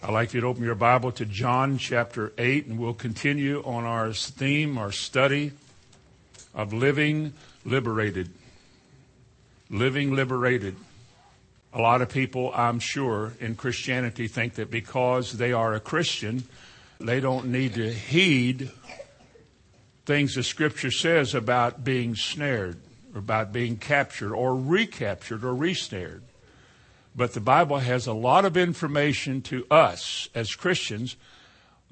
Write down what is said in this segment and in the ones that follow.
I'd like you to open your Bible to John chapter 8, and we'll continue on our theme, our study of living liberated. Living liberated. A lot of people, I'm sure, in Christianity think that because they are a Christian, they don't need to heed things the Scripture says about being snared, or about being captured, or recaptured, or resnared. But the Bible has a lot of information to us as Christians,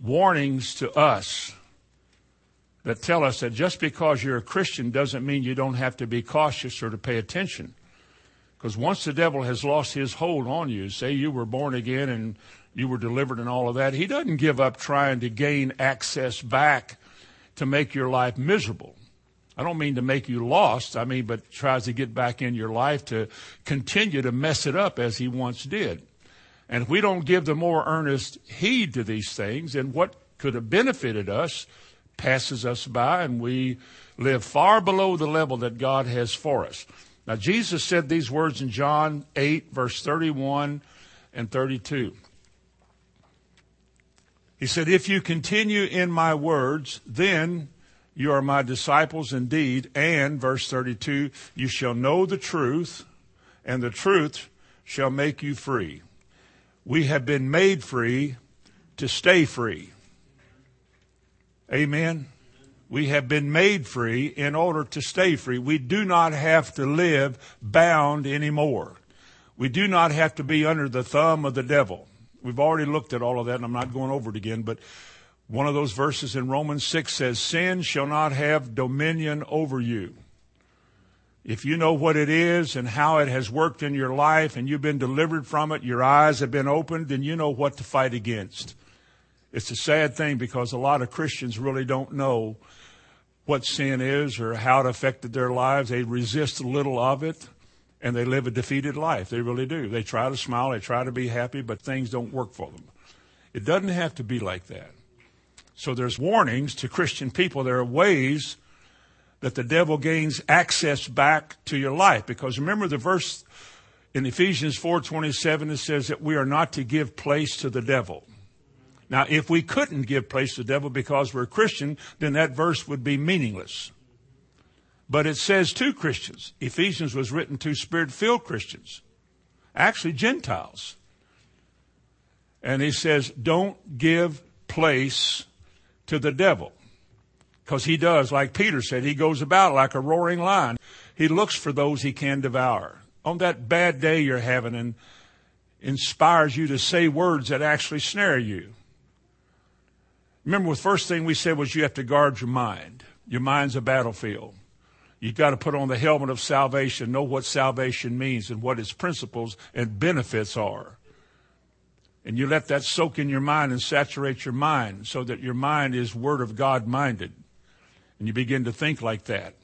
warnings to us that tell us that just because you're a Christian doesn't mean you don't have to be cautious or to pay attention. Because once the devil has lost his hold on you, say you were born again and you were delivered and all of that, he doesn't give up trying to gain access back to make your life miserable. I don't mean to make you lost. I mean, but tries to get back in your life to continue to mess it up as he once did. And if we don't give the more earnest heed to these things, then what could have benefited us passes us by and we live far below the level that God has for us. Now, Jesus said these words in John 8, verse 31 and 32. He said, If you continue in my words, then you are my disciples indeed, and, verse 32, you shall know the truth, and the truth shall make you free. We have been made free to stay free. Amen. We have been made free in order to stay free. We do not have to live bound anymore. We do not have to be under the thumb of the devil. We've already looked at all of that, and I'm not going over it again, but one of those verses in Romans 6 says, Sin shall not have dominion over you. If you know what it is and how it has worked in your life and you've been delivered from it, your eyes have been opened, then you know what to fight against. It's a sad thing because a lot of Christians really don't know what sin is or how it affected their lives. They resist a little of it and they live a defeated life. They really do. They try to smile, they try to be happy, but things don't work for them. It doesn't have to be like that. So there's warnings to Christian people. There are ways that the devil gains access back to your life. Because remember the verse in Ephesians 4:27 it says that we are not to give place to the devil. Now, if we couldn't give place to the devil because we're Christian, then that verse would be meaningless. But it says to Christians. Ephesians was written to spirit-filled Christians. Actually, Gentiles. And he says, don't give place to the devil. Because he does, like Peter said, he goes about like a roaring lion. He looks for those he can devour. On that bad day you're having and inspires you to say words that actually snare you. Remember, the first thing we said was you have to guard your mind. Your mind's a battlefield. You've got to put on the helmet of salvation, know what salvation means and what its principles and benefits are. And you let that soak in your mind and saturate your mind so that your mind is Word of God minded. And you begin to think like that.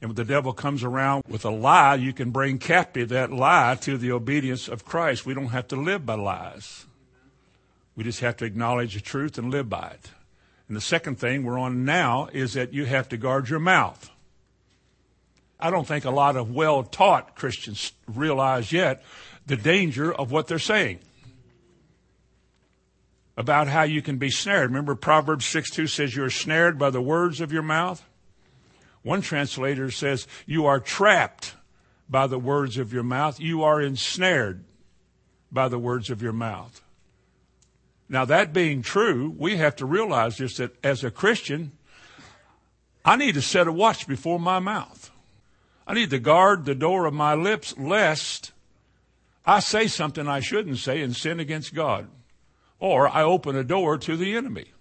And when the devil comes around with a lie, you can bring captive that lie to the obedience of Christ. We don't have to live by lies. We just have to acknowledge the truth and live by it. And the second thing we're on now is that you have to guard your mouth. I don't think a lot of well taught Christians realize yet the danger of what they're saying about how you can be snared. Remember Proverbs 6 2 says you are snared by the words of your mouth? One translator says you are trapped by the words of your mouth. You are ensnared by the words of your mouth. Now, that being true, we have to realize just that as a Christian, I need to set a watch before my mouth. I need to guard the door of my lips lest I say something I shouldn't say and sin against God or I open a door to the enemy.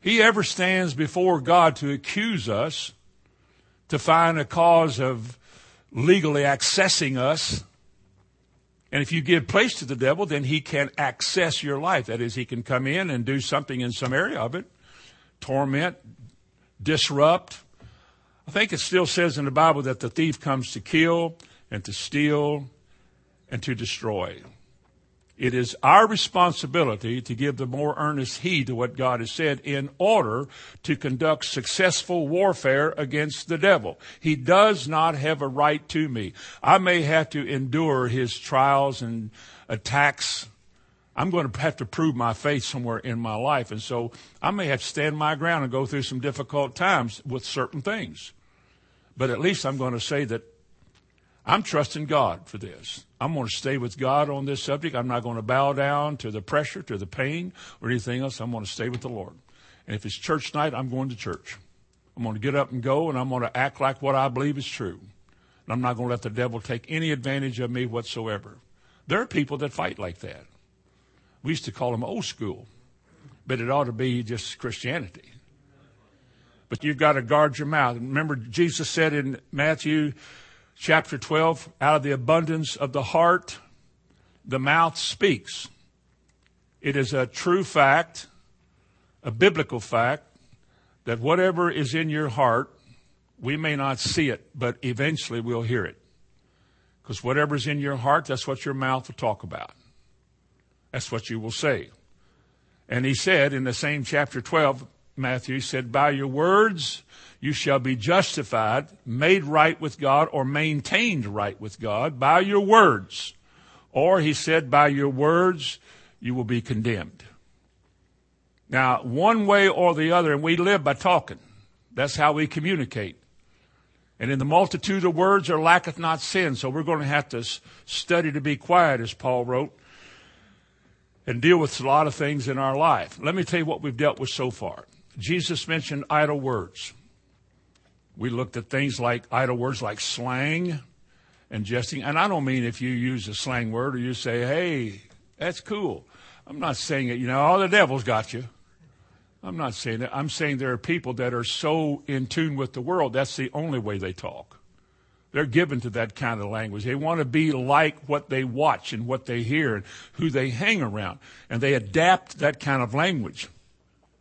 He ever stands before God to accuse us, to find a cause of legally accessing us. And if you give place to the devil, then he can access your life. That is, he can come in and do something in some area of it, torment, disrupt. I think it still says in the Bible that the thief comes to kill and to steal and to destroy. It is our responsibility to give the more earnest heed to what God has said in order to conduct successful warfare against the devil. He does not have a right to me. I may have to endure his trials and attacks. I'm going to have to prove my faith somewhere in my life. And so I may have to stand my ground and go through some difficult times with certain things. But at least I'm going to say that I'm trusting God for this. I'm going to stay with God on this subject. I'm not going to bow down to the pressure, to the pain, or anything else. I'm going to stay with the Lord. And if it's church night, I'm going to church. I'm going to get up and go, and I'm going to act like what I believe is true. And I'm not going to let the devil take any advantage of me whatsoever. There are people that fight like that. We used to call them old school, but it ought to be just Christianity. But you've got to guard your mouth. Remember, Jesus said in Matthew chapter 12, out of the abundance of the heart, the mouth speaks. It is a true fact, a biblical fact, that whatever is in your heart, we may not see it, but eventually we'll hear it. Because whatever's in your heart, that's what your mouth will talk about. That's what you will say. And he said in the same chapter 12, Matthew, said, By your words you shall be justified, made right with God, or maintained right with God by your words. Or he said, By your words you will be condemned. Now, one way or the other, and we live by talking. That's how we communicate. And in the multitude of words there lacketh not sin. So we're going to have to study to be quiet, as Paul wrote, and deal with a lot of things in our life. Let me tell you what we've dealt with so far. Jesus mentioned idle words. We looked at things like idle words like slang and jesting. And I don't mean if you use a slang word or you say, hey, that's cool. I'm not saying it, you know, all the devil's got you. I'm not saying that. I'm saying there are people that are so in tune with the world, that's the only way they talk. They're given to that kind of language. They want to be like what they watch and what they hear and who they hang around. And they adapt that kind of language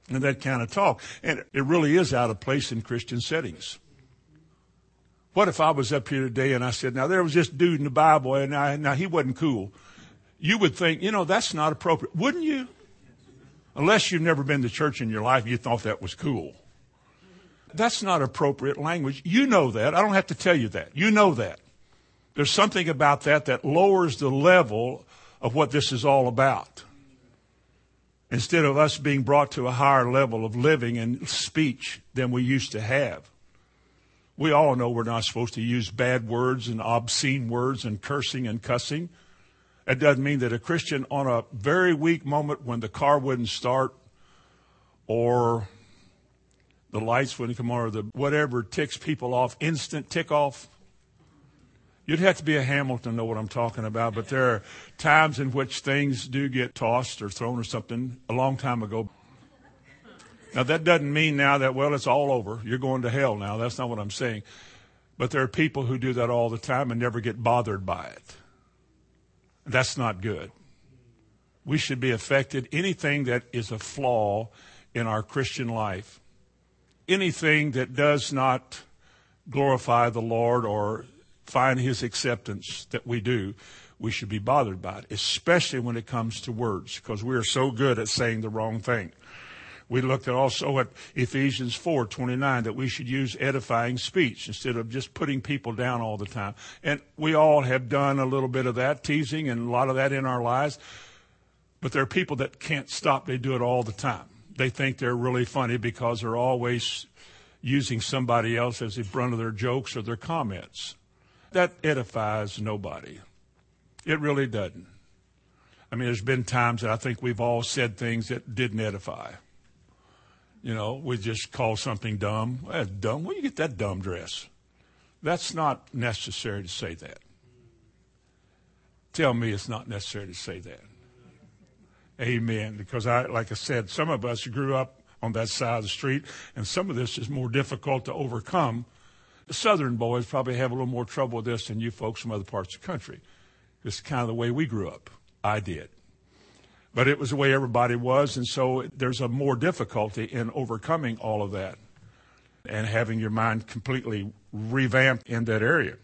and that kind of talk. And it really is out of place in Christian settings. What if I was up here today and I said, now there was this dude in the Bible and I, now he wasn't cool. You would think, you know, that's not appropriate. Wouldn't you? Unless you've never been to church in your life, you thought that was cool. That's not appropriate language. You know that. I don't have to tell you that. You know that. There's something about that that lowers the level of what this is all about. Instead of us being brought to a higher level of living and speech than we used to have. We all know we're not supposed to use bad words and obscene words and cursing and cussing. It doesn't mean that a Christian on a very weak moment when the car wouldn't start or the lights wouldn't come on or the whatever ticks people off, instant tick off. You'd have to be a Hamilton to know what I'm talking about, but there are times in which things do get tossed or thrown or something a long time ago. Now that doesn't mean now that, well, it's all over. You're going to hell now. That's not what I'm saying. But there are people who do that all the time and never get bothered by it. That's not good. We should be affected. Anything that is a flaw in our Christian life, anything that does not glorify the Lord or find his acceptance that we do, we should be bothered by it, especially when it comes to words, because we are so good at saying the wrong thing. We looked at also at Ephesians 4:29 that we should use edifying speech instead of just putting people down all the time. And we all have done a little bit of that, teasing and a lot of that in our lives. But there are people that can't stop. They do it all the time. They think they're really funny because they're always using somebody else as the brunt of their jokes or their comments. That edifies nobody. It really doesn't. I mean, there's been times that I think we've all said things that didn't edify. You know, we just call something dumb. Dumb. Where you get that dumb dress? That's not necessary to say that. Tell me it's not necessary to say that. Amen. Because I, like I said, some of us grew up on that side of the street, and some of this is more difficult to overcome. The southern boys probably have a little more trouble with this than you folks from other parts of the country. It's kind of the way we grew up. I did. But it was the way everybody was, and so there's a more difficulty in overcoming all of that and having your mind completely revamped in that area.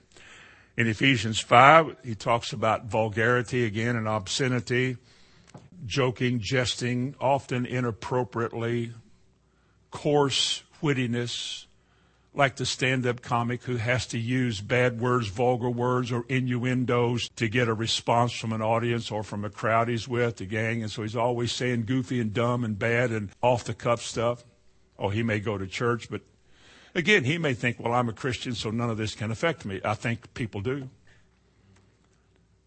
In Ephesians 5, he talks about vulgarity again and obscenity, joking, jesting, often inappropriately, coarse wittiness, like the stand up comic who has to use bad words, vulgar words, or innuendos to get a response from an audience or from a crowd he's with, the gang. And so he's always saying goofy and dumb and bad and off the cuff stuff. Oh, he may go to church, but again, he may think, well, I'm a Christian, so none of this can affect me. I think people do.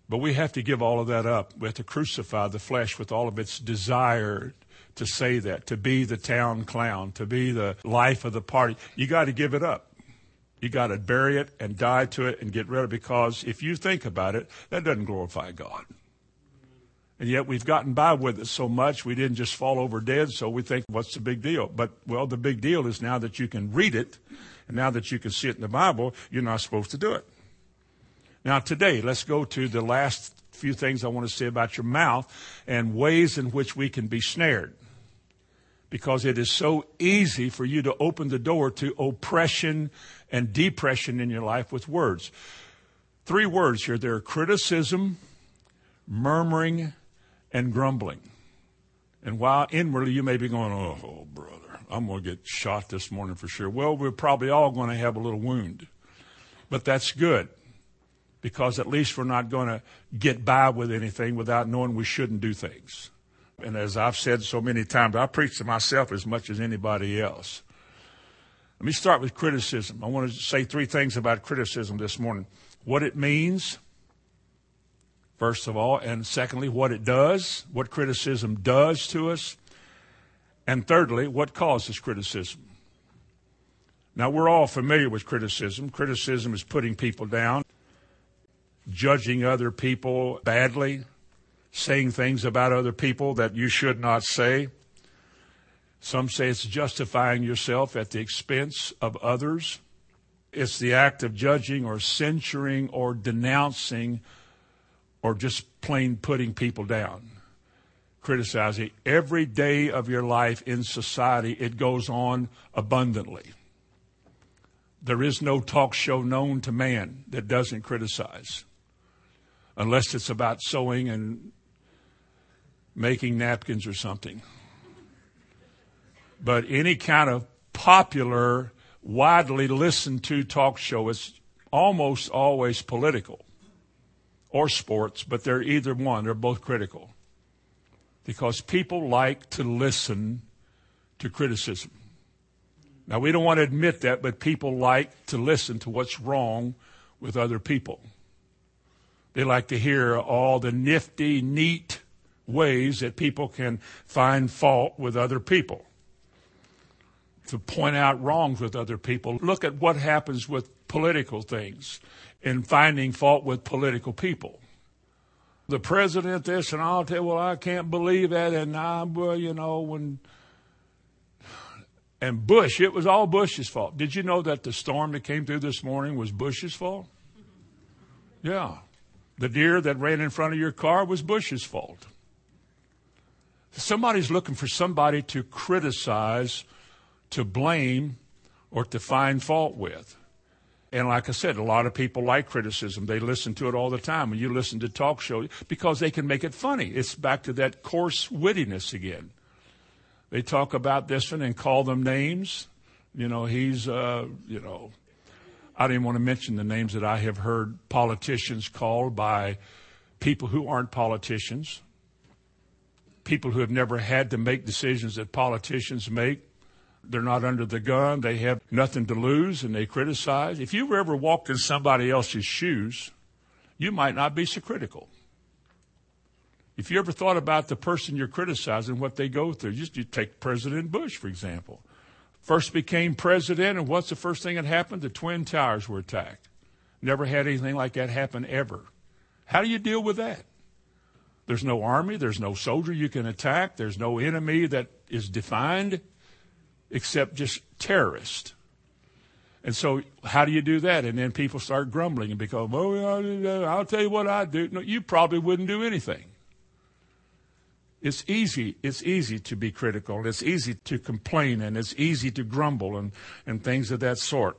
But we have to give all of that up. We have to crucify the flesh with all of its desire to say that, to be the town clown, to be the life of the party. You got to give it up. You got to bury it and die to it and get rid of it because if you think about it, that doesn't glorify God. And yet we've gotten by with it so much we didn't just fall over dead, so we think, what's the big deal? But, well, the big deal is now that you can read it and now that you can see it in the Bible, you're not supposed to do it. Now, today, let's go to the last few things I want to say about your mouth and ways in which we can be snared because it is so easy for you to open the door to oppression and depression in your life with words. Three words here there are criticism, murmuring, and grumbling. And while inwardly you may be going, oh, oh brother, I'm going to get shot this morning for sure. Well, we're probably all going to have a little wound. But that's good because at least we're not going to get by with anything without knowing we shouldn't do things. And as I've said so many times, I preach to myself as much as anybody else. Let me start with criticism. I want to say three things about criticism this morning. What it means, first of all, and secondly, what it does, what criticism does to us, and thirdly, what causes criticism. Now, we're all familiar with criticism. Criticism is putting people down, judging other people badly, saying things about other people that you should not say. Some say it's justifying yourself at the expense of others. It's the act of judging or censuring or denouncing or just plain putting people down, criticizing. Every day of your life in society, it goes on abundantly. There is no talk show known to man that doesn't criticize, unless it's about sewing and making napkins or something. But any kind of popular, widely listened to talk show is almost always political or sports, but they're either one. They're both critical. Because people like to listen to criticism. Now, we don't want to admit that, but people like to listen to what's wrong with other people. They like to hear all the nifty, neat ways that people can find fault with other people, to point out wrongs with other people. Look at what happens with political things in finding fault with political people. The president, this, and I'll tell well, I can't believe that, and I, well, you know, when. And Bush, it was all Bush's fault. Did you know that the storm that came through this morning was Bush's fault? Yeah. The deer that ran in front of your car was Bush's fault. Somebody's looking for somebody to criticize, to blame, or to find fault with. And like I said, a lot of people like criticism. They listen to it all the time. When you listen to talk shows, because they can make it funny. It's back to that coarse wittiness again. They talk about this one and call them names. You know, he's, uh, you know, I didn't want to mention the names that I have heard politicians called by people who aren't politicians people who have never had to make decisions that politicians make. They're not under the gun. They have nothing to lose and they criticize. If you ever walked in somebody else's shoes, you might not be so critical. If you ever thought about the person you're criticizing, what they go through, just you take President Bush, for example. First became president, and what's the first thing that happened? The Twin Towers were attacked. Never had anything like that happen ever. How do you deal with that? There's no army, there's no soldier you can attack, there's no enemy that is defined except just terrorist. And so, how do you do that? And then people start grumbling and because, oh, I'll tell you what I do. No, you probably wouldn't do anything. It's easy. It's easy to be critical. It's easy to complain, and it's easy to grumble and, and things of that sort.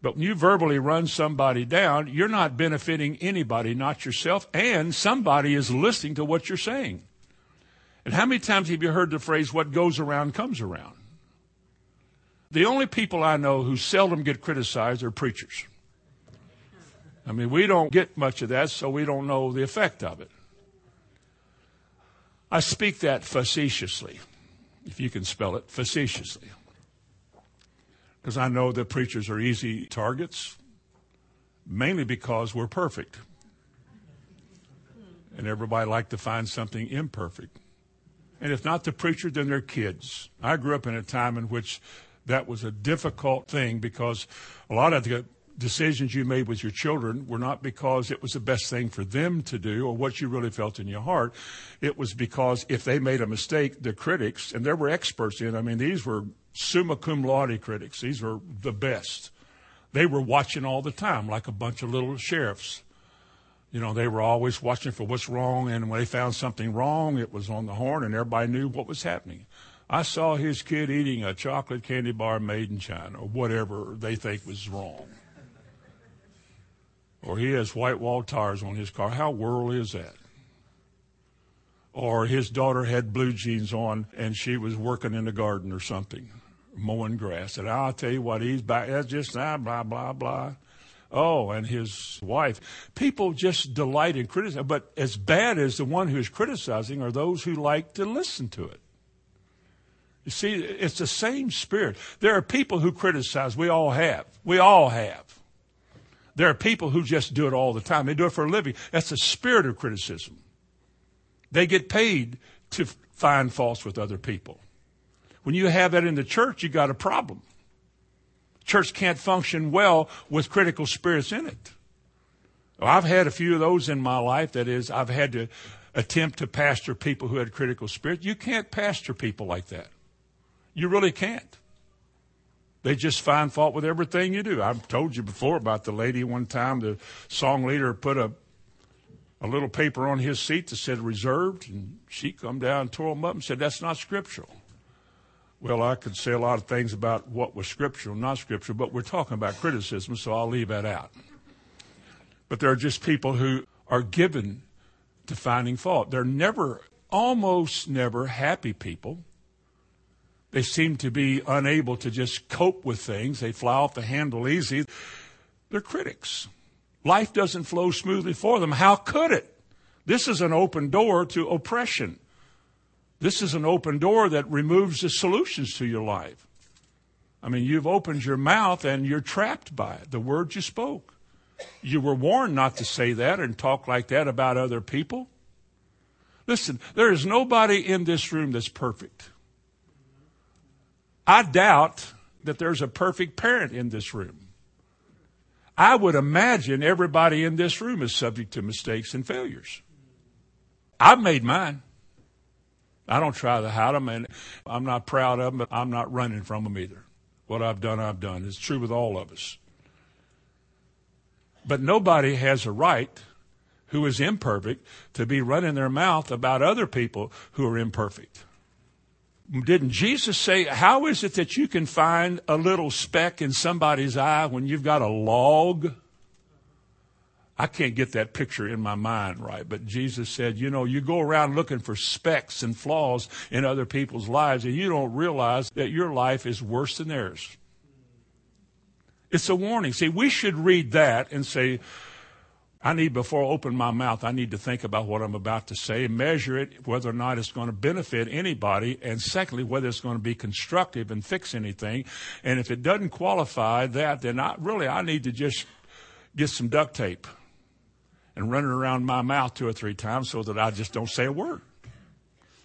But when you verbally run somebody down, you're not benefiting anybody, not yourself, and somebody is listening to what you're saying. And how many times have you heard the phrase, what goes around comes around? The only people I know who seldom get criticized are preachers. I mean, we don't get much of that, so we don't know the effect of it. I speak that facetiously, if you can spell it, facetiously. Because I know that preachers are easy targets, mainly because we're perfect. And everybody like to find something imperfect. And if not the preacher, then their kids. I grew up in a time in which that was a difficult thing because a lot of the decisions you made with your children were not because it was the best thing for them to do or what you really felt in your heart. It was because if they made a mistake, the critics, and there were experts in, I mean, these were summa cum laude critics. These were the best. They were watching all the time like a bunch of little sheriffs. You know, they were always watching for what's wrong, and when they found something wrong, it was on the horn, and everybody knew what was happening. I saw his kid eating a chocolate candy bar made in China, or whatever they think was wrong or he has white wall tires on his car. How worldly is that? Or his daughter had blue jeans on and she was working in the garden or something, mowing grass. And I'll tell you what, he's back. That's just blah, blah, blah, blah. Oh, and his wife. People just delight in criticism. But as bad as the one who's criticizing are those who like to listen to it. You see, it's the same spirit. There are people who criticize. We all have. We all have. There are people who just do it all the time. They do it for a living. That's the spirit of criticism. They get paid to find faults with other people. When you have that in the church, you got a problem. Church can't function well with critical spirits in it. I've had a few of those in my life. That is, I've had to attempt to pastor people who had critical spirits. You can't pastor people like that. You really can't. They just find fault with everything you do. I've told you before about the lady one time, the song leader put a a little paper on his seat that said reserved, and she come down and tore them up and said, That's not scriptural. Well, I could say a lot of things about what was scriptural, not scriptural, but we're talking about criticism, so I'll leave that out. But there are just people who are given to finding fault. They're never, almost never happy people. They seem to be unable to just cope with things. They fly off the handle easy. They're critics. Life doesn't flow smoothly for them. How could it? This is an open door to oppression. This is an open door that removes the solutions to your life. I mean, you've opened your mouth and you're trapped by it, the words you spoke. You were warned not to say that and talk like that about other people. Listen, there is nobody in this room that's perfect. I doubt that there's a perfect parent in this room. I would imagine everybody in this room is subject to mistakes and failures. I've made mine. I don't try to hide them, and I'm not proud of them, but I'm not running from them either. What I've done, I've done. It's true with all of us. But nobody has a right who is imperfect to be running their mouth about other people who are imperfect didn't Jesus say, how is it that you can find a little speck in somebody's eye when you've got a log? I can't get that picture in my mind right, but Jesus said, you know, you go around looking for specks and flaws in other people's lives and you don't realize that your life is worse than theirs. It's a warning. See, we should read that and say, I need, before I open my mouth, I need to think about what I'm about to say, measure it, whether or not it's going to benefit anybody, and secondly, whether it's going to be constructive and fix anything. And if it doesn't qualify that, then I really, I need to just get some duct tape and run it around my mouth two or three times so that I just don't say a word.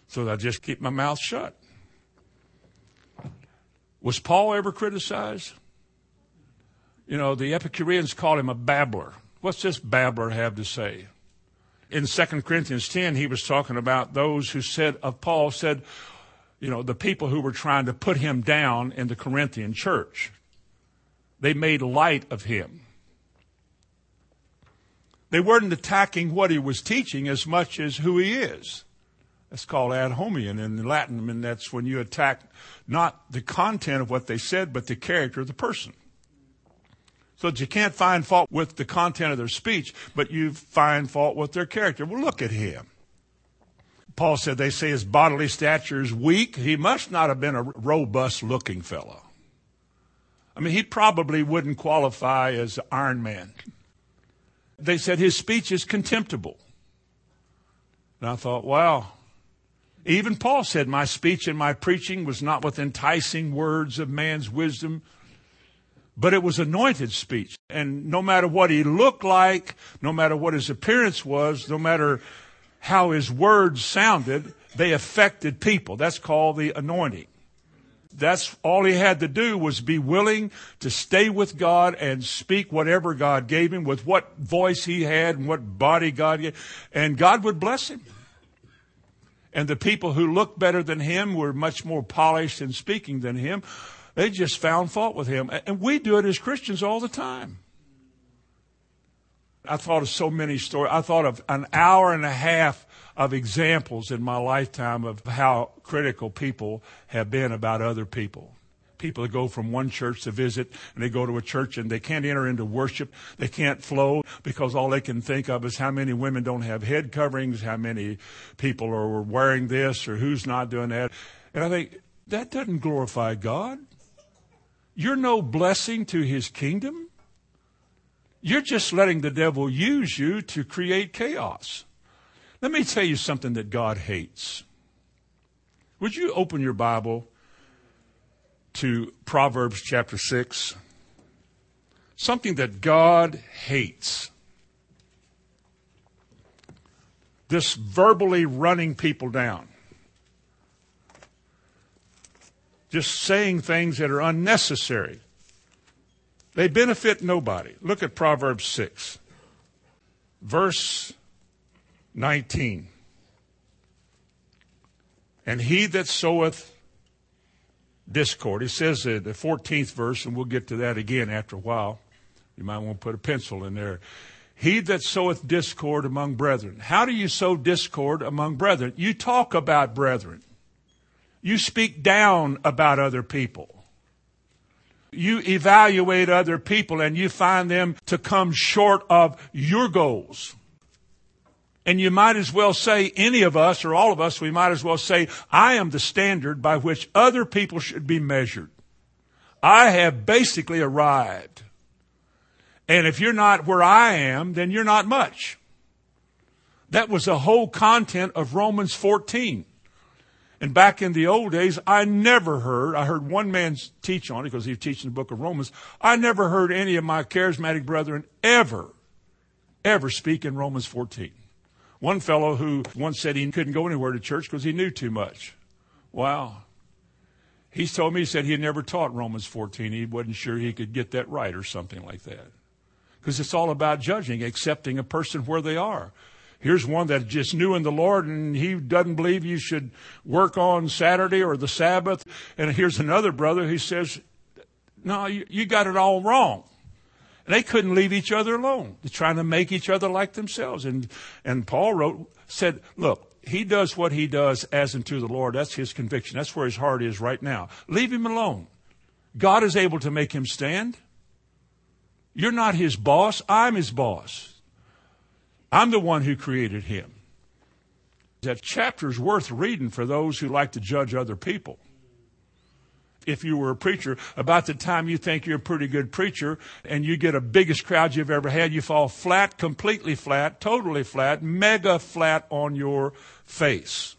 So that I just keep my mouth shut. Was Paul ever criticized? You know, the Epicureans called him a babbler. What's this babbler have to say? In 2 Corinthians 10, he was talking about those who said, of Paul said, you know, the people who were trying to put him down in the Corinthian church. They made light of him. They weren't attacking what he was teaching as much as who he is. That's called ad hominem in Latin, and that's when you attack not the content of what they said, but the character of the person. So that you can't find fault with the content of their speech, but you find fault with their character. Well, look at him. Paul said they say his bodily stature is weak. He must not have been a robust looking fellow. I mean, he probably wouldn't qualify as Iron Man. They said his speech is contemptible. And I thought, wow. Even Paul said, My speech and my preaching was not with enticing words of man's wisdom, but it was anointed speech. And no matter what he looked like, no matter what his appearance was, no matter how his words sounded, they affected people. That's called the anointing. That's all he had to do was be willing to stay with God and speak whatever God gave him with what voice he had and what body God gave. And God would bless him. And the people who looked better than him were much more polished in speaking than him. They just found fault with him. And we do it as Christians all the time. I thought of so many stories. I thought of an hour and a half of examples in my lifetime of how critical people have been about other people. People that go from one church to visit and they go to a church and they can't enter into worship. They can't flow because all they can think of is how many women don't have head coverings, how many people are wearing this or who's not doing that. And I think that doesn't glorify God. You're no blessing to his kingdom. You're just letting the devil use you to create chaos. Let me tell you something that God hates. Would you open your Bible to Proverbs chapter 6? Something that God hates. This verbally running people down. just saying things that are unnecessary. They benefit nobody. Look at Proverbs 6, verse 19. And he that soweth discord, he says the 14th verse, and we'll get to that again after a while. You might want to put a pencil in there. He that soweth discord among brethren. How do you sow discord among brethren? You talk about brethren. You speak down about other people. You evaluate other people and you find them to come short of your goals. And you might as well say, any of us or all of us, we might as well say, I am the standard by which other people should be measured. I have basically arrived. And if you're not where I am, then you're not much. That was the whole content of Romans 14. And back in the old days, I never heard, I heard one man teach on it because he was teaching the book of Romans. I never heard any of my charismatic brethren ever, ever speak in Romans 14. One fellow who once said he couldn't go anywhere to church because he new too much. Wow. He's told me, he said he had never taught Romans 14. He wasn't sure he could get that right or something like that. Because it's all about judging, accepting a person where they are. Here's one that just knew in the Lord and he doesn't believe you should work on Saturday or the Sabbath. And here's another brother who says, no, you, you got it all wrong. They couldn't leave each other alone. They're trying to make each other like themselves. And, and Paul wrote, said, look, he does what he does as unto the Lord. That's his conviction. That's where his heart is right now. Leave him alone. God is able to make him stand. You're not his boss. I'm his boss. I'm the one who created him. That chapter is worth reading for those who like to judge other people. If you were a preacher, about the time you think you're a pretty good preacher and you get a biggest crowd you've ever had, you fall flat, completely flat, totally flat, mega flat on your face.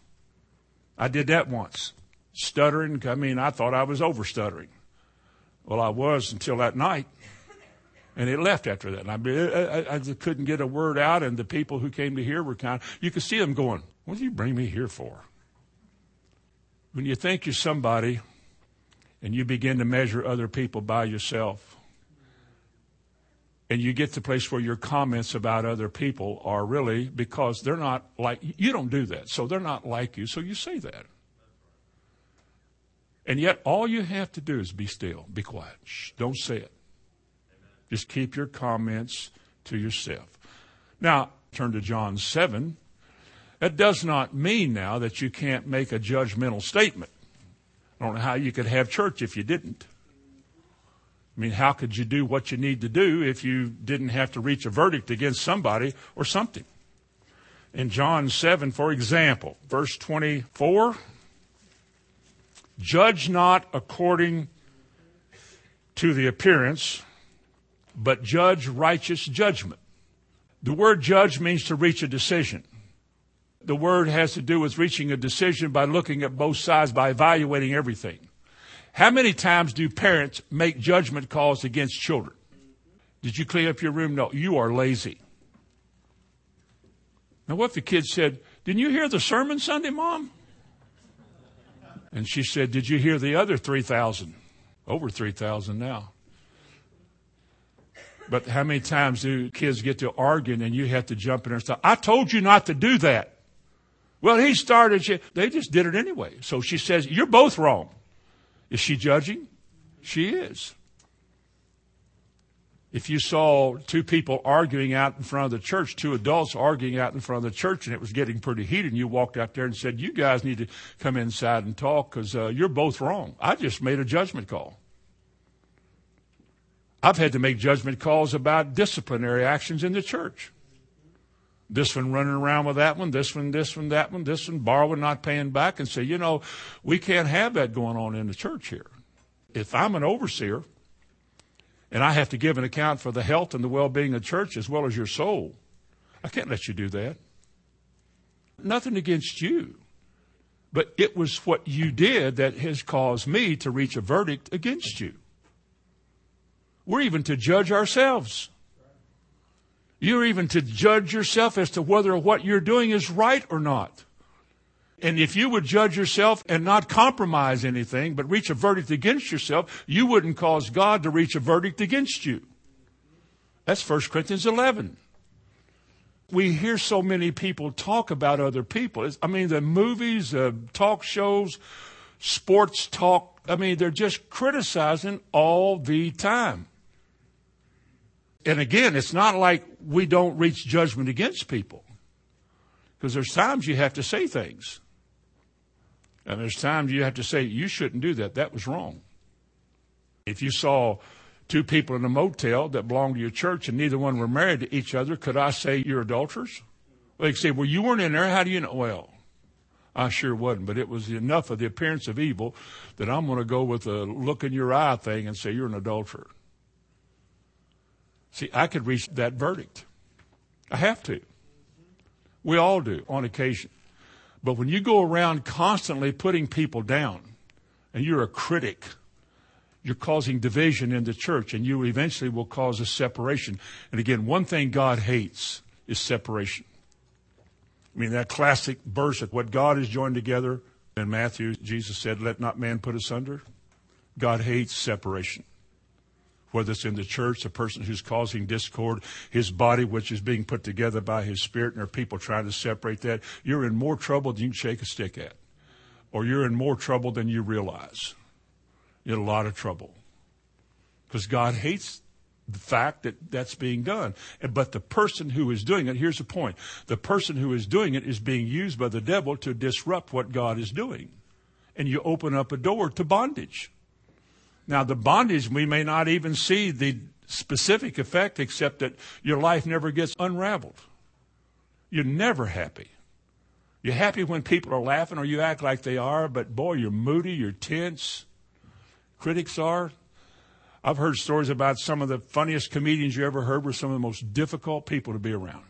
I did that once. Stuttering, I mean, I thought I was over stuttering. Well, I was until that night. And it left after that. And I, I, I, couldn't get a word out, and the people who came to hear were kind of, you could see them going, What did you bring me here for? When you think you're somebody and you begin to measure other people by yourself, and you get to the place where your comments about other people are really because they're not like you don't do that so they're not like you so you say that and yet all you have to do is be still be quiet Shh, don't say it just keep your comments to yourself. Now, turn to John 7. That does not mean now that you can't make a judgmental statement. I don't know how you could have church if you didn't. I mean, how could you do what you need to do if you didn't have to reach a verdict against somebody or something? In John 7, for example, verse 24, judge not according to the appearance, but judge righteous judgment. The word judge means to reach a decision. The word has to do with reaching a decision by looking at both sides, by evaluating everything. How many times do parents make judgment calls against children? Did you clean up your room? No, you are lazy. Now, what if the kid said, Didn't you hear the sermon Sunday, Mom? And she said, Did you hear the other 3,000? Over 3,000 now. But how many times do kids get to arguing and you have to jump in there and say, I told you not to do that. Well, he started, she, they just did it anyway. So she says, You're both wrong. Is she judging? She is. If you saw two people arguing out in front of the church, two adults arguing out in front of the church, and it was getting pretty heated, and you walked out there and said, You guys need to come inside and talk because uh, you're both wrong. I just made a judgment call. I've had to make judgment calls about disciplinary actions in the church. This one running around with that one, this one, this one, that one, this one, borrowing, not paying back, and say, you know, we can't have that going on in the church here. If I'm an overseer, and I have to give an account for the health and the well being of the church as well as your soul. I can't let you do that. Nothing against you. But it was what you did that has caused me to reach a verdict against you. We're even to judge ourselves. You're even to judge yourself as to whether what you're doing is right or not. And if you would judge yourself and not compromise anything, but reach a verdict against yourself, you wouldn't cause God to reach a verdict against you. That's 1 Corinthians 11. We hear so many people talk about other people. I mean, the movies, uh, talk shows, sports talk, I mean, they're just criticizing all the time. And again, it's not like we don't reach judgment against people. Because there's times you have to say things. And there's times you have to say, you shouldn't do that. That was wrong. If you saw two people in a motel that belonged to your church and neither one were married to each other, could I say you're adulterers? They say, well, you weren't in there. How do you know? Well, I sure wasn't, but it was enough of the appearance of evil that I'm going to go with a look in your eye thing and say you're an adulterer. See, I could reach that verdict. I have to. We all do on occasion. But when you go around constantly putting people down and you're a critic, you're causing division in the church and you eventually will cause a separation. And again, one thing God hates is separation. I mean, that classic verse of what God has joined together in Matthew, Jesus said, let not man put asunder. God hates separation whether it's in the church, a person who's causing discord, his body, which is being put together by his spirit, and there are people trying to separate that, you're in more trouble than you can shake a stick at. Or you're in more trouble than you realize. You're in a lot of trouble. Because God hates the fact that that's being done. But the person who is doing it, here's the point. The person who is doing it is being used by the devil to disrupt what God is doing. And you open up a door to bondage. Now, the bondage, we may not even see the specific effect except that your life never gets unraveled. You're never happy. You're happy when people are laughing or you act like they are, but boy, you're moody, you're tense. Critics are. I've heard stories about some of the funniest comedians you ever heard were some of the most difficult people to be around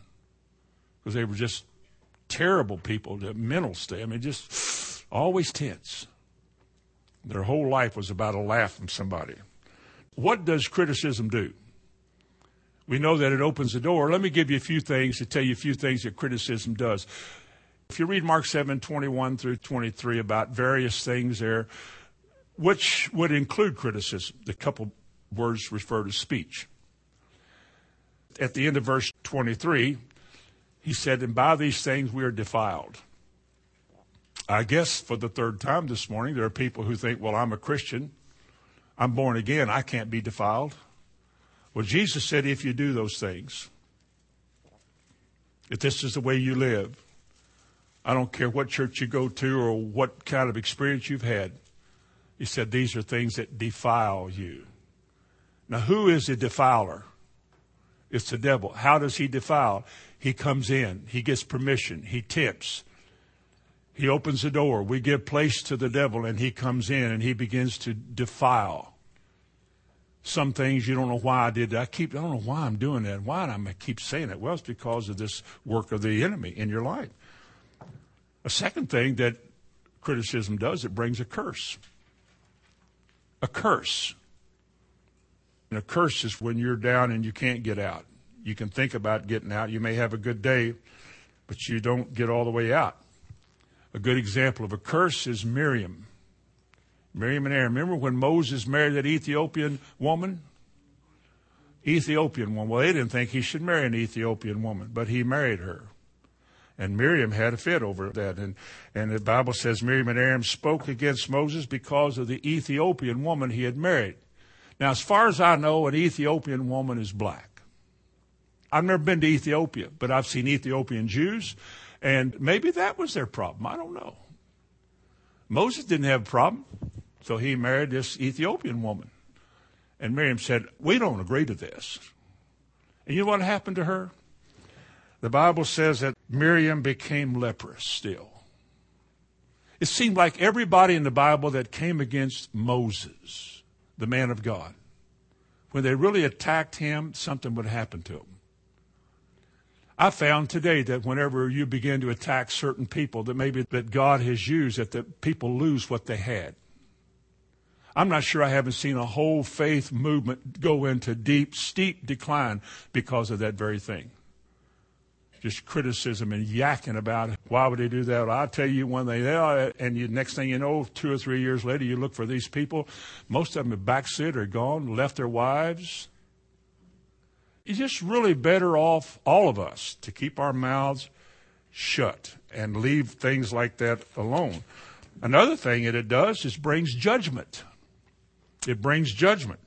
because they were just terrible people, the mental state. I mean, just always tense. Their whole life was about a laugh from somebody. What does criticism do? We know that it opens the door. Let me give you a few things to tell you a few things that criticism does. If you read Mark 7 21 through 23 about various things there, which would include criticism, the couple words refer to speech. At the end of verse 23, he said, And by these things we are defiled. I guess for the third time this morning, there are people who think, well, I'm a Christian. I'm born again. I can't be defiled. Well, Jesus said, if you do those things, if this is the way you live, I don't care what church you go to or what kind of experience you've had. He said, these are things that defile you. Now, who is the defiler? It's the devil. How does he defile? He comes in, he gets permission, he tips, he opens the door. We give place to the devil, and he comes in and he begins to defile. some things you don't know why I did that. I keep I don't know why I'm doing that. Why I keep saying it? Well, it's because of this work of the enemy in your life. A second thing that criticism does, it brings a curse. A curse. And a curse is when you're down and you can't get out. You can think about getting out. You may have a good day, but you don't get all the way out. A good example of a curse is Miriam. Miriam and Aaron. Remember when Moses married that Ethiopian woman? Ethiopian woman. Well, they didn't think he should marry an Ethiopian woman, but he married her. And Miriam had a fit over that. And, and the Bible says Miriam and Aaron spoke against Moses because of the Ethiopian woman he had married. Now, as far as I know, an Ethiopian woman is black. I've never been to Ethiopia, but I've seen Ethiopian Jews, and maybe that was their problem. I don't know. Moses didn't have a problem. So he married this Ethiopian woman. And Miriam said, We don't agree to this. And you know what happened to her? The Bible says that Miriam became leprous still. It seemed like everybody in the Bible that came against Moses, the man of God, when they really attacked him, something would happen to him. I found today that whenever you begin to attack certain people that maybe that God has used, that the people lose what they had. I'm not sure I haven't seen a whole faith movement go into deep, steep decline because of that very thing. Just criticism and yakking about why would they do that? I'll tell you when they are, and you, next thing you know, two or three years later, you look for these people. Most of them have backslid or gone, left their wives. It's just really better off, all of us, to keep our mouths shut and leave things like that alone. Another thing that it does is brings judgment. It brings judgment.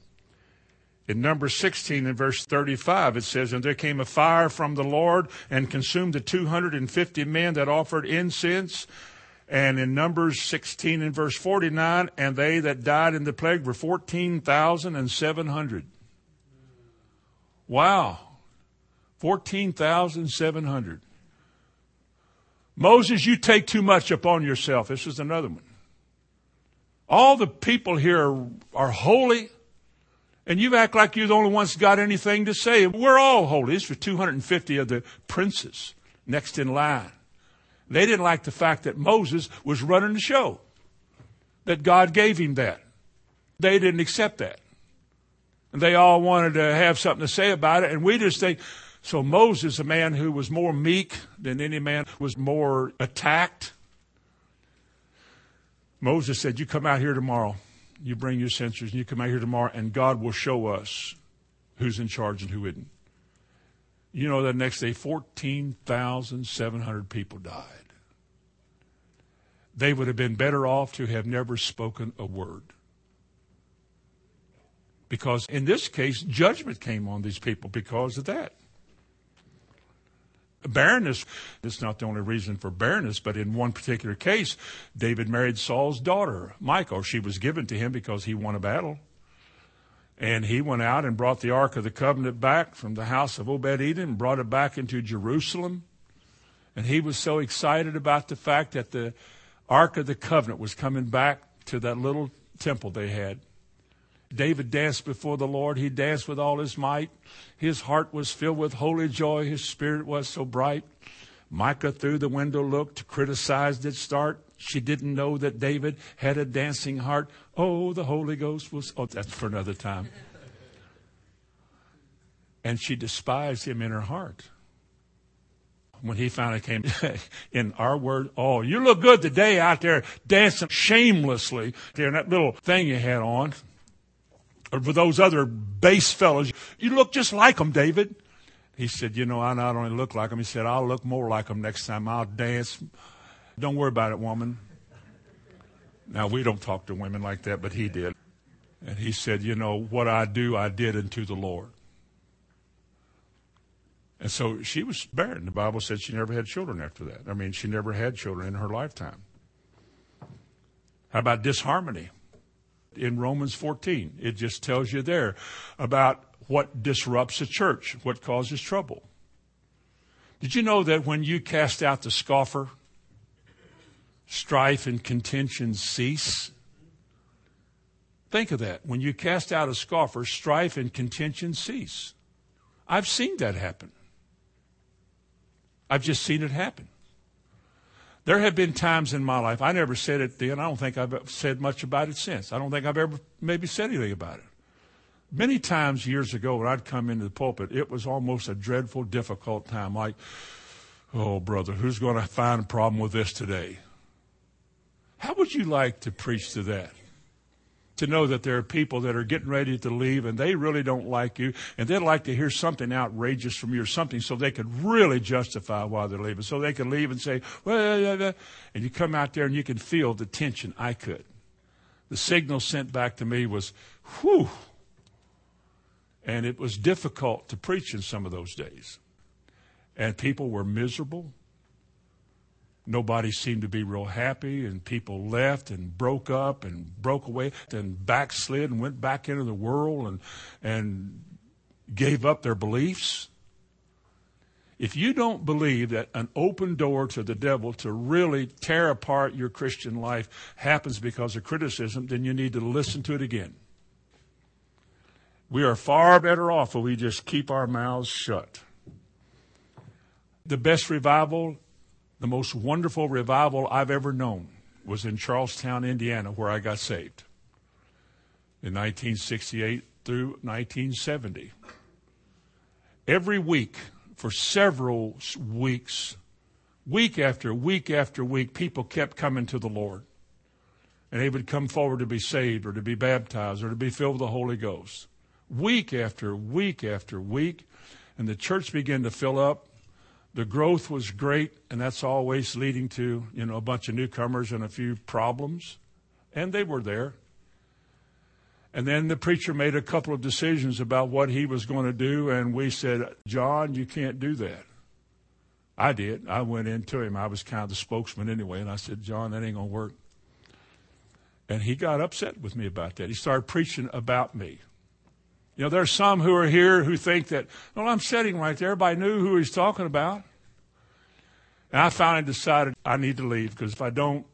In number 16 and verse 35, it says, And there came a fire from the Lord and consumed the 250 men that offered incense. And in Numbers 16 and verse 49, and they that died in the plague were 14,700. Wow. 14,700. Moses, you take too much upon yourself. This is another one. All the people here are, are holy, and you act like you're the only ones got anything to say. We're all holy. This for 250 of the princes next in line. They didn't like the fact that Moses was running the show, that God gave him that. They didn't accept that. And they all wanted to have something to say about it, and we just think, so Moses, a man who was more meek than any man, was more attacked Moses said, You come out here tomorrow. You bring your censers, and you come out here tomorrow, and God will show us who's in charge and who isn't. You know, that next day, 14,700 people died. They would have been better off to have never spoken a word. Because in this case, judgment came on these people because of that Barrenness, it's not the only reason for barrenness, but in one particular case, David married Saul's daughter, Michal. She was given to him because he won a battle. And he went out and brought the Ark of the Covenant back from the house of Obed Edom brought it back into Jerusalem. And he was so excited about the fact that the Ark of the Covenant was coming back to that little temple they had. David danced before the Lord. He danced with all his might. His heart was filled with holy joy. His spirit was so bright. Micah through the window looked, criticized its start. She didn't know that David had a dancing heart. Oh, the Holy Ghost was. Oh, that's for another time. And she despised him in her heart. When he finally came in our word, oh, you look good today out there dancing shamelessly there in that little thing you had on Uh, or for those other base fellows. You look just like them, David. He said, You know, I not only look like them, he said, I'll look more like them next time. I'll dance. Don't worry about it, woman. Now, we don't talk to women like that, but he did. And he said, You know, what I do, I did unto the Lord. And so she was barren. The Bible said she never had children after that. I mean, she never had children in her lifetime. How about disharmony? In Romans 14. It just tells you there about what disrupts a church, what causes trouble. Did you know that when you cast out the scoffer, strife and contention cease? Think of that. When you cast out a scoffer, strife and contention cease. I've seen that happen. I've just seen it happen. There have been times in my life, I never said it then. I don't think I've said much about it since. I don't think I've ever maybe said anything about it. Many times years ago when I'd come into the pulpit, it was almost a dreadful, difficult time. Like, oh, brother, who's going to find a problem with this today? How would you like to preach to that? To know that there are people that are getting ready to leave and they really don't like you and they'd like to hear something outrageous from you or something so they could really justify why they're leaving. So they can leave and say, well, and you come out there and you can feel the tension. I could. The signal sent back to me was, whew. And it was difficult to preach in some of those days. And people were miserable nobody seemed to be real happy, and people left and broke up and broke away and backslid and went back into the world and and gave up their beliefs. If you don't believe that an open door to the devil to really tear apart your Christian life happens because of criticism, then you need to listen to it again. We are far better off if we just keep our mouths shut. The best revival the most wonderful revival I've ever known was in Charlestown, Indiana, where I got saved in 1968 through 1970. Every week, for several weeks, week after week after week, people kept coming to the Lord. And they would come forward to be saved or to be baptized or to be filled with the Holy Ghost. Week after week after week. And the church began to fill up the growth was great, and that's always leading to you know a bunch of newcomers and a few problems, and they were there. And then the preacher made a couple of decisions about what he was going to do, and we said, John, you can't do that. I did. I went into him. I was kind of the spokesman anyway, and I said, John, that ain't going to work. And he got upset with me about that. He started preaching about me. You know, there's some who are here who think that, well, I'm sitting right there. Everybody knew who he's talking about. And I finally decided I need to leave because if I don't,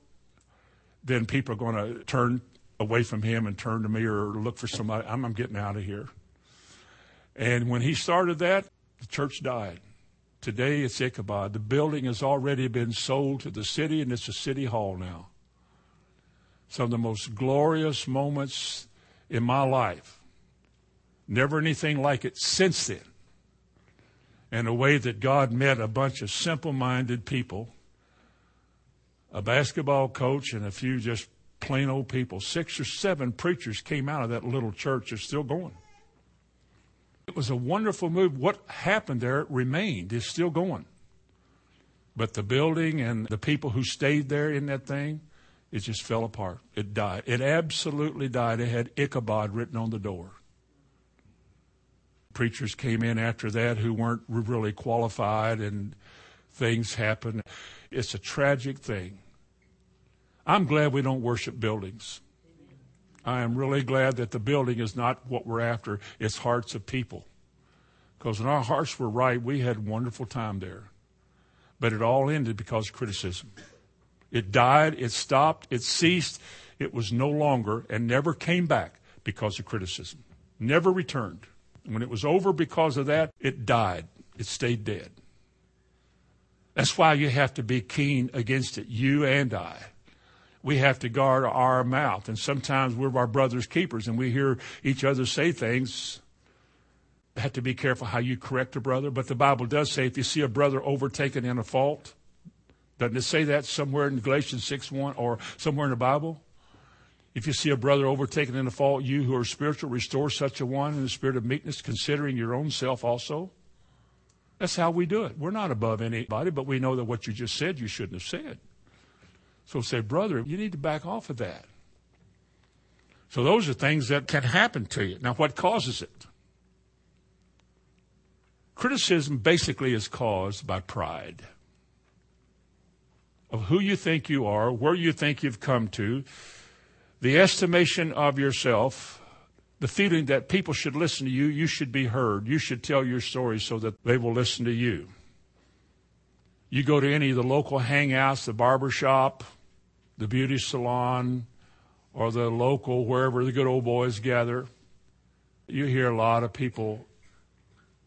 then people are going to turn away from him and turn to me or look for somebody. I'm, I'm getting out of here. And when he started that, the church died. Today it's Ichabod. The building has already been sold to the city and it's a city hall now. Some of the most glorious moments in my life Never anything like it since then. And a way that God met a bunch of simple minded people, a basketball coach, and a few just plain old people. Six or seven preachers came out of that little church. They're still going. It was a wonderful move. What happened there remained, is still going. But the building and the people who stayed there in that thing, it just fell apart. It died. It absolutely died. It had Ichabod written on the door preachers came in after that who weren't really qualified and things happened. It's a tragic thing. I'm glad we don't worship buildings. I am really glad that the building is not what we're after, it's hearts of people. Because when our hearts were right, we had a wonderful time there. But it all ended because of criticism. It died, it stopped, it ceased, it was no longer and never came back because of criticism. Never returned. When it was over because of that, it died. It stayed dead. That's why you have to be keen against it, you and I. We have to guard our mouth. And sometimes we're our brother's keepers and we hear each other say things. Have to be careful how you correct a brother. But the Bible does say if you see a brother overtaken in a fault, doesn't it say that somewhere in Galatians 6 1 or somewhere in the Bible? If you see a brother overtaken in a fault, you who are spiritual, restore such a one in the spirit of meekness, considering your own self also. That's how we do it. We're not above anybody, but we know that what you just said, you shouldn't have said. So say, brother, you need to back off of that. So those are things that can happen to you. Now, what causes it? Criticism basically is caused by pride of who you think you are, where you think you've come to, the estimation of yourself, the feeling that people should listen to you, you should be heard, you should tell your story so that they will listen to you. You go to any of the local hangouts, the barber shop, the beauty salon, or the local, wherever the good old boys gather, you hear a lot of people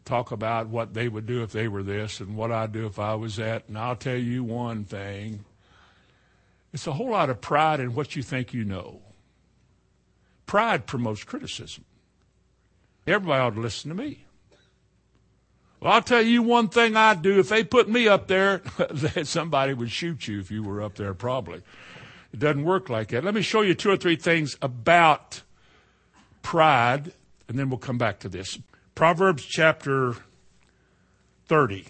talk about what they would do if they were this and what I'd do if I was that. And I'll tell you one thing it's a whole lot of pride in what you think you know. Pride promotes criticism. Everybody ought to listen to me. Well, I'll tell you one thing I'd do. If they put me up there, somebody would shoot you if you were up there, probably. It doesn't work like that. Let me show you two or three things about pride, and then we'll come back to this. Proverbs chapter 30,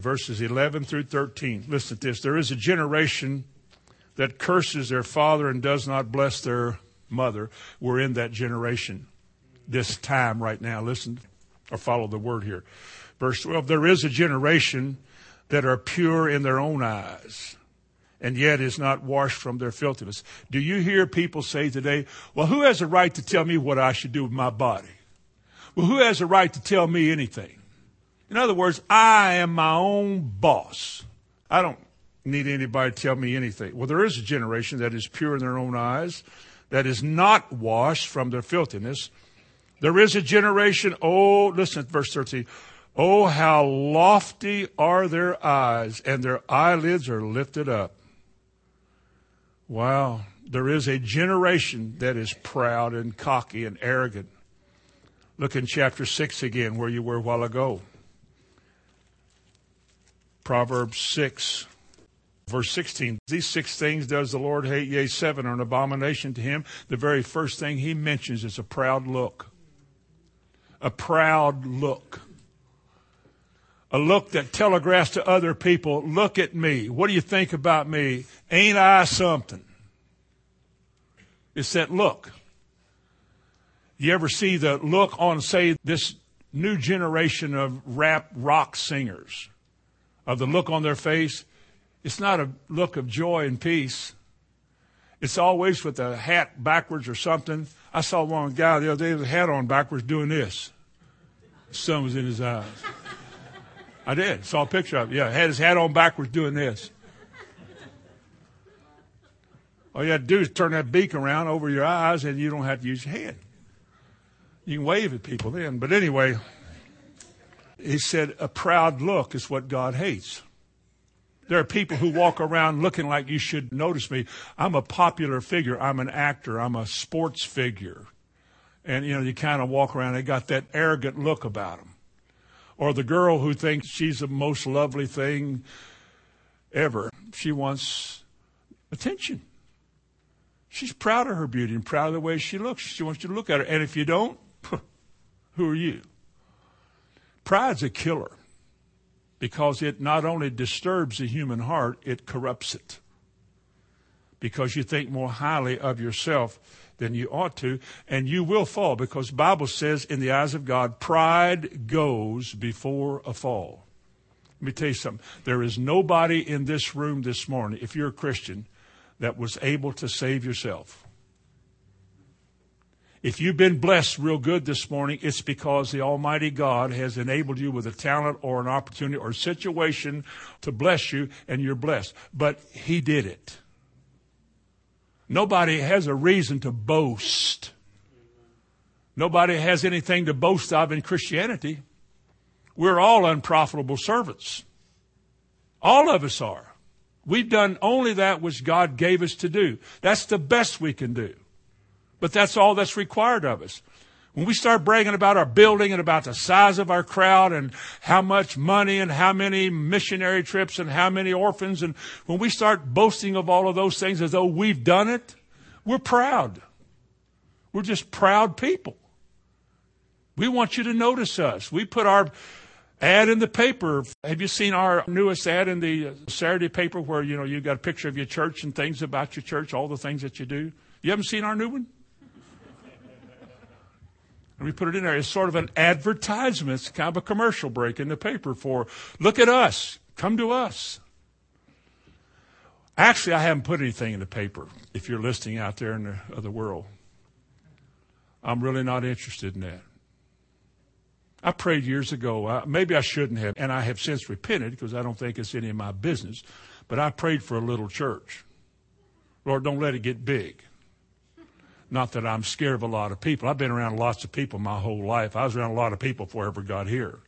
verses 11 through 13. Listen to this. There is a generation that curses their father and does not bless their mother. We're in that generation this time right now. Listen or follow the word here. Verse 12 There is a generation that are pure in their own eyes and yet is not washed from their filthiness. Do you hear people say today, well, who has a right to tell me what I should do with my body? Well, who has a right to tell me anything? In other words, I am my own boss. I don't need anybody to tell me anything. Well, there is a generation that is pure in their own eyes, that is not washed from their filthiness. There is a generation, oh, listen verse 13. Oh, how lofty are their eyes, and their eyelids are lifted up. Wow. There is a generation that is proud and cocky and arrogant. Look in chapter 6 again, where you were a while ago. Proverbs 6, verse 16. These six things does the Lord hate, yea, seven are an abomination to him. The very first thing he mentions is a proud look. A proud look. A look that telegraphs to other people, look at me. What do you think about me? Ain't I something? It's that look. You ever see the look on, say, this new generation of rap rock singers, of the look on their face? It's not a look of joy and peace. It's always with a hat backwards or something. I saw one guy the other day with a hat on backwards doing this. The sun was in his eyes. I did. Saw a picture of it. Yeah, had his hat on backwards doing this. All you have to do is turn that beak around over your eyes and you don't have to use your hand. You can wave at people then. But anyway, he said a proud look is what God hates. There are people who walk around looking like you should notice me. I'm a popular figure. I'm an actor. I'm a sports figure. And, you know, you kind of walk around, they got that arrogant look about them. Or the girl who thinks she's the most lovely thing ever. She wants attention. She's proud of her beauty and proud of the way she looks. She wants you to look at her. And if you don't, who are you? Pride's a killer because it not only disturbs the human heart, it corrupts it. Because you think more highly of yourself than you ought to, and you will fall because the Bible says in the eyes of God, pride goes before a fall. Let me tell you something. There is nobody in this room this morning, if you're a Christian, that was able to save yourself. If you've been blessed real good this morning, it's because the Almighty God has enabled you with a talent or an opportunity or a situation to bless you, and you're blessed. But He did it. Nobody has a reason to boast. Nobody has anything to boast of in Christianity. We're all unprofitable servants. All of us are. We've done only that which God gave us to do. That's the best we can do. But that's all that's required of us. When we start bragging about our building and about the size of our crowd and how much money and how many missionary trips and how many orphans, and when we start boasting of all of those things as though we've done it, we're proud. We're just proud people. We want you to notice us. We put our ad in the paper. Have you seen our newest ad in the Saturday paper where, you know, you've got a picture of your church and things about your church, all the things that you do? You haven't seen our new one? We put it in there. It's sort of an advertisement. It's kind of a commercial break in the paper for, look at us. Come to us. Actually, I haven't put anything in the paper if you're listening out there in the other world. I'm really not interested in that. I prayed years ago. Uh, maybe I shouldn't have, and I have since repented because I don't think it's any of my business. But I prayed for a little church. Lord, don't let it get big. Not that I'm scared of a lot of people. I've been around lots of people my whole life. I was around a lot of people before I ever got here.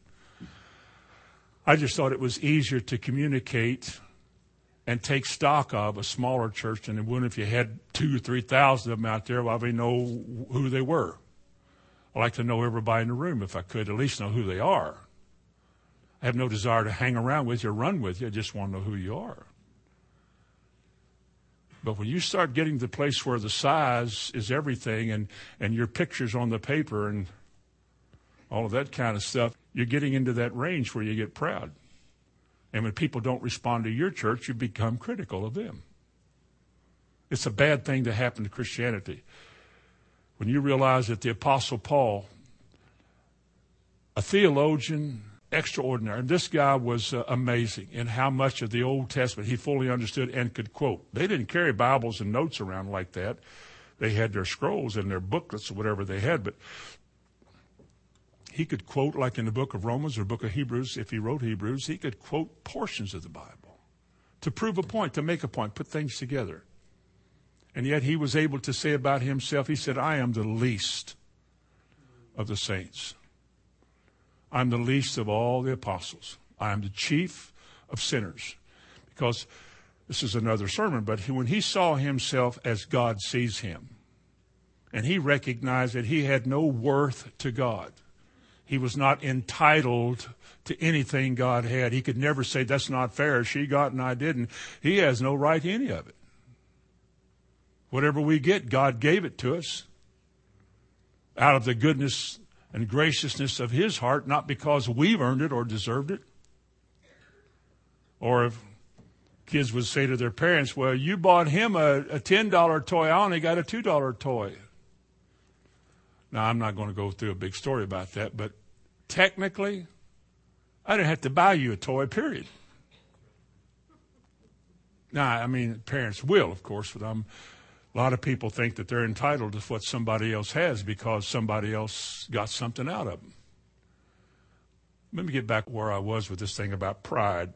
I just thought it was easier to communicate and take stock of a smaller church than it would if you had two or three thousand of them out there. Well, I know who they were. I like to know everybody in the room if I could, at least know who they are. I have no desire to hang around with you or run with you. I just want to know who you are. But when you start getting to the place where the size is everything and, and your picture's on the paper and all of that kind of stuff, you're getting into that range where you get proud. And when people don't respond to your church, you become critical of them. It's a bad thing to happen to Christianity. When you realize that the Apostle Paul, a theologian, extraordinary, and this guy was uh, amazing in how much of the Old Testament he fully understood and could quote. They didn't carry Bibles and notes around like that. They had their scrolls and their booklets or whatever they had, but he could quote, like in the book of Romans or book of Hebrews, if he wrote Hebrews, he could quote portions of the Bible to prove a point, to make a point, put things together. And yet he was able to say about himself, he said, I am the least of the saints. I'm the least of all the apostles. I am the chief of sinners. Because this is another sermon, but when he saw himself as God sees him, and he recognized that he had no worth to God, he was not entitled to anything God had. He could never say, That's not fair. She got and I didn't. He has no right to any of it. Whatever we get, God gave it to us out of the goodness and graciousness of His heart, not because we've earned it or deserved it. Or if kids would say to their parents, Well, you bought him a, a $10 toy, I only got a $2 toy. Now, I'm not going to go through a big story about that, but technically, I didn't have to buy you a toy, period. Now, I mean, parents will, of course, but I'm, a lot of people think that they're entitled to what somebody else has because somebody else got something out of them. Let me get back where I was with this thing about pride,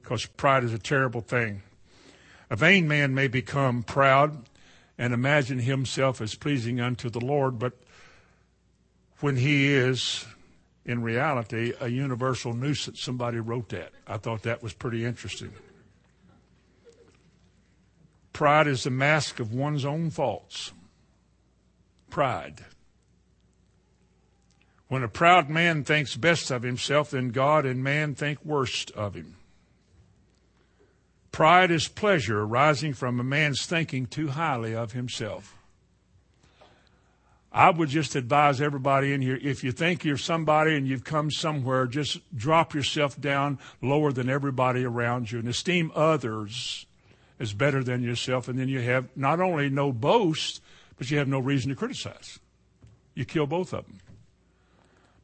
because pride is a terrible thing. A vain man may become proud and imagine himself as pleasing unto the Lord, but when he is, in reality, a universal nuisance. Somebody wrote that. I thought that was pretty interesting. Pride is the mask of one's own faults. Pride. When a proud man thinks best of himself, then God and man think worst of him. Pride is pleasure arising from a man's thinking too highly of himself. I would just advise everybody in here if you think you're somebody and you've come somewhere, just drop yourself down lower than everybody around you and esteem others as better than yourself. And then you have not only no boast, but you have no reason to criticize. You kill both of them.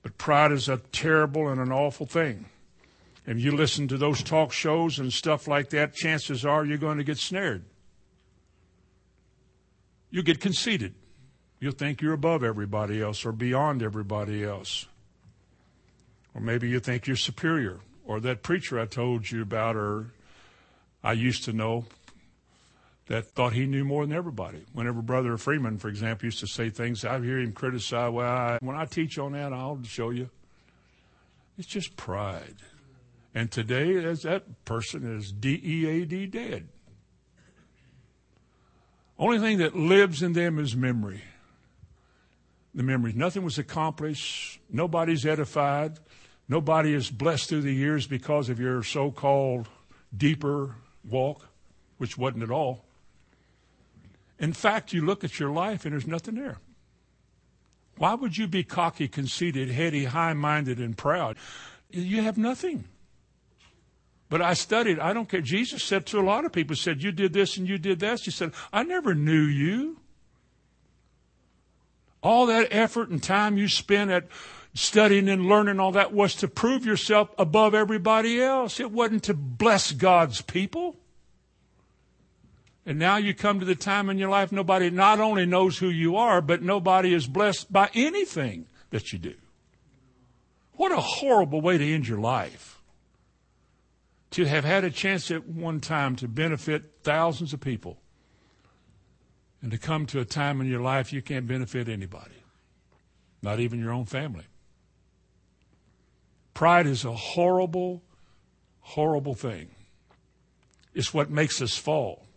But pride is a terrible and an awful thing. If you listen to those talk shows and stuff like that, chances are you're going to get snared. You get conceited. You'll think you're above everybody else or beyond everybody else. Or maybe you think you're superior. Or that preacher I told you about, or I used to know, that thought he knew more than everybody. Whenever Brother Freeman, for example, used to say things, I hear him criticize, well, I, when I teach on that, I'll show you. It's just pride. And today, as that person is D E A D dead. Only thing that lives in them is memory the memories. Nothing was accomplished. Nobody's edified. Nobody is blessed through the years because of your so called deeper walk, which wasn't at all. In fact, you look at your life and there's nothing there. Why would you be cocky, conceited, heady, high minded, and proud? You have nothing. But I studied. I don't care. Jesus said to a lot of people, said, You did this and you did that. He said, I never knew you. All that effort and time you spent at studying and learning all that was to prove yourself above everybody else. It wasn't to bless God's people. And now you come to the time in your life nobody not only knows who you are, but nobody is blessed by anything that you do. What a horrible way to end your life. To have had a chance at one time to benefit thousands of people and to come to a time in your life you can't benefit anybody, not even your own family. Pride is a horrible, horrible thing. It's what makes us fall.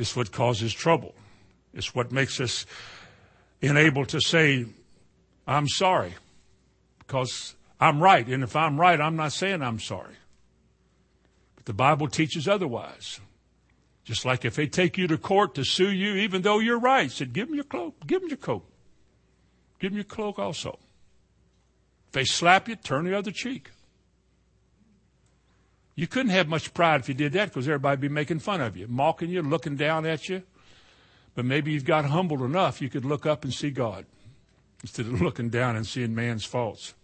It's what causes trouble. It's what makes us unable to say, I'm sorry, because I'm right. And if I'm right, I'm not saying I'm sorry. But the Bible teaches otherwise. Just like if they take you to court to sue you, even though you're right, said, give them your cloak, give them your coat. Give them your cloak also. If they slap you, turn the other cheek. You couldn't have much pride if you did that because everybody'd be making fun of you, mocking you, looking down at you. But maybe you've got humbled enough you could look up and see God instead of looking down and seeing man's faults.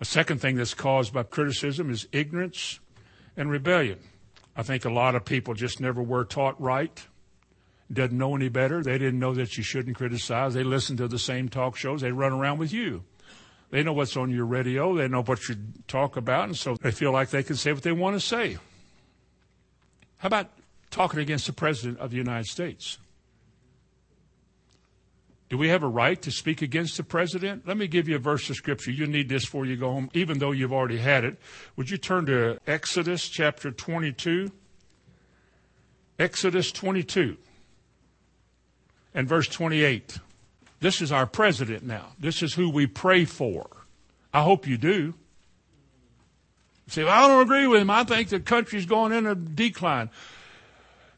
A second thing that's caused by criticism is ignorance and rebellion. I think a lot of people just never were taught right. Doesn't know any better. They didn't know that you shouldn't criticize. They listen to the same talk shows. They run around with you. They know what's on your radio. They know what you talk about, and so they feel like they can say what they want to say. How about talking against the President of the United States? Do we have a right to speak against the president? Let me give you a verse of scripture. You need this before you go home, even though you've already had it. Would you turn to Exodus chapter 22? Exodus 22 and verse 28. This is our president now. This is who we pray for. I hope you do. Well, I don't agree with him. I think the country's going in a decline.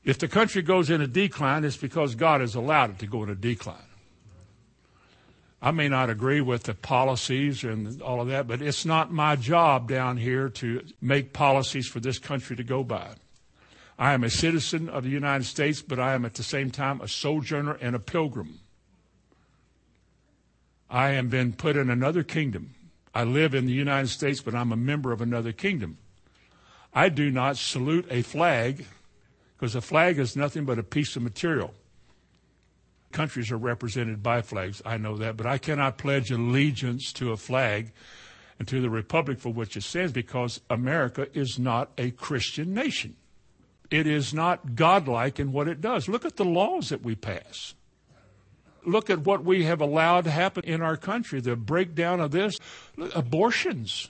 If the country goes in a decline, it's because God has allowed it to go in a decline. I may not agree with the policies and all of that, but it's not my job down here to make policies for this country to go by. I am a citizen of the United States, but I am at the same time a sojourner and a pilgrim. I have been put in another kingdom. I live in the United States, but I'm a member of another kingdom. I do not salute a flag because a flag is nothing but a piece of material countries are represented by flags. I know that, but I cannot pledge allegiance to a flag and to the republic for which it stands because America is not a Christian nation. It is not godlike in what it does. Look at the laws that we pass. Look at what we have allowed to happen in our country, the breakdown of this. Look, abortions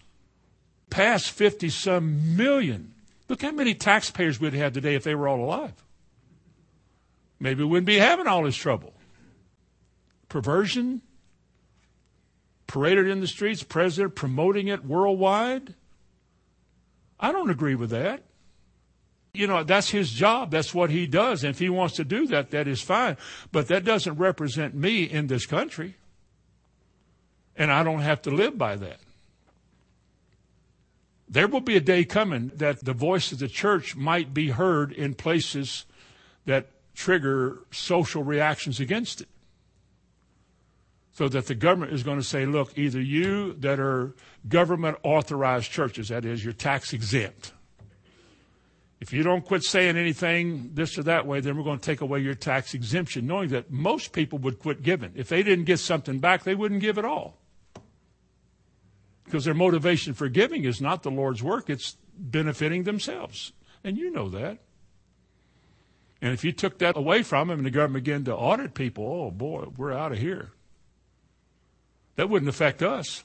past 50 some million. Look how many taxpayers we'd have today if they were all alive. Maybe we wouldn't be having all this trouble. Perversion, paraded in the streets, president promoting it worldwide. I don't agree with that. You know, that's his job. That's what he does. And if he wants to do that, that is fine. But that doesn't represent me in this country. And I don't have to live by that. There will be a day coming that the voice of the church might be heard in places that trigger social reactions against it. So that the government is going to say, look, either you that are government authorized churches, that is, you're tax exempt. If you don't quit saying anything this or that way, then we're going to take away your tax exemption, knowing that most people would quit giving. If they didn't get something back, they wouldn't give at all. Because their motivation for giving is not the Lord's work, it's benefiting themselves. And you know that. And if you took that away from them and the government began to audit people, oh boy, we're out of here. That wouldn't affect us.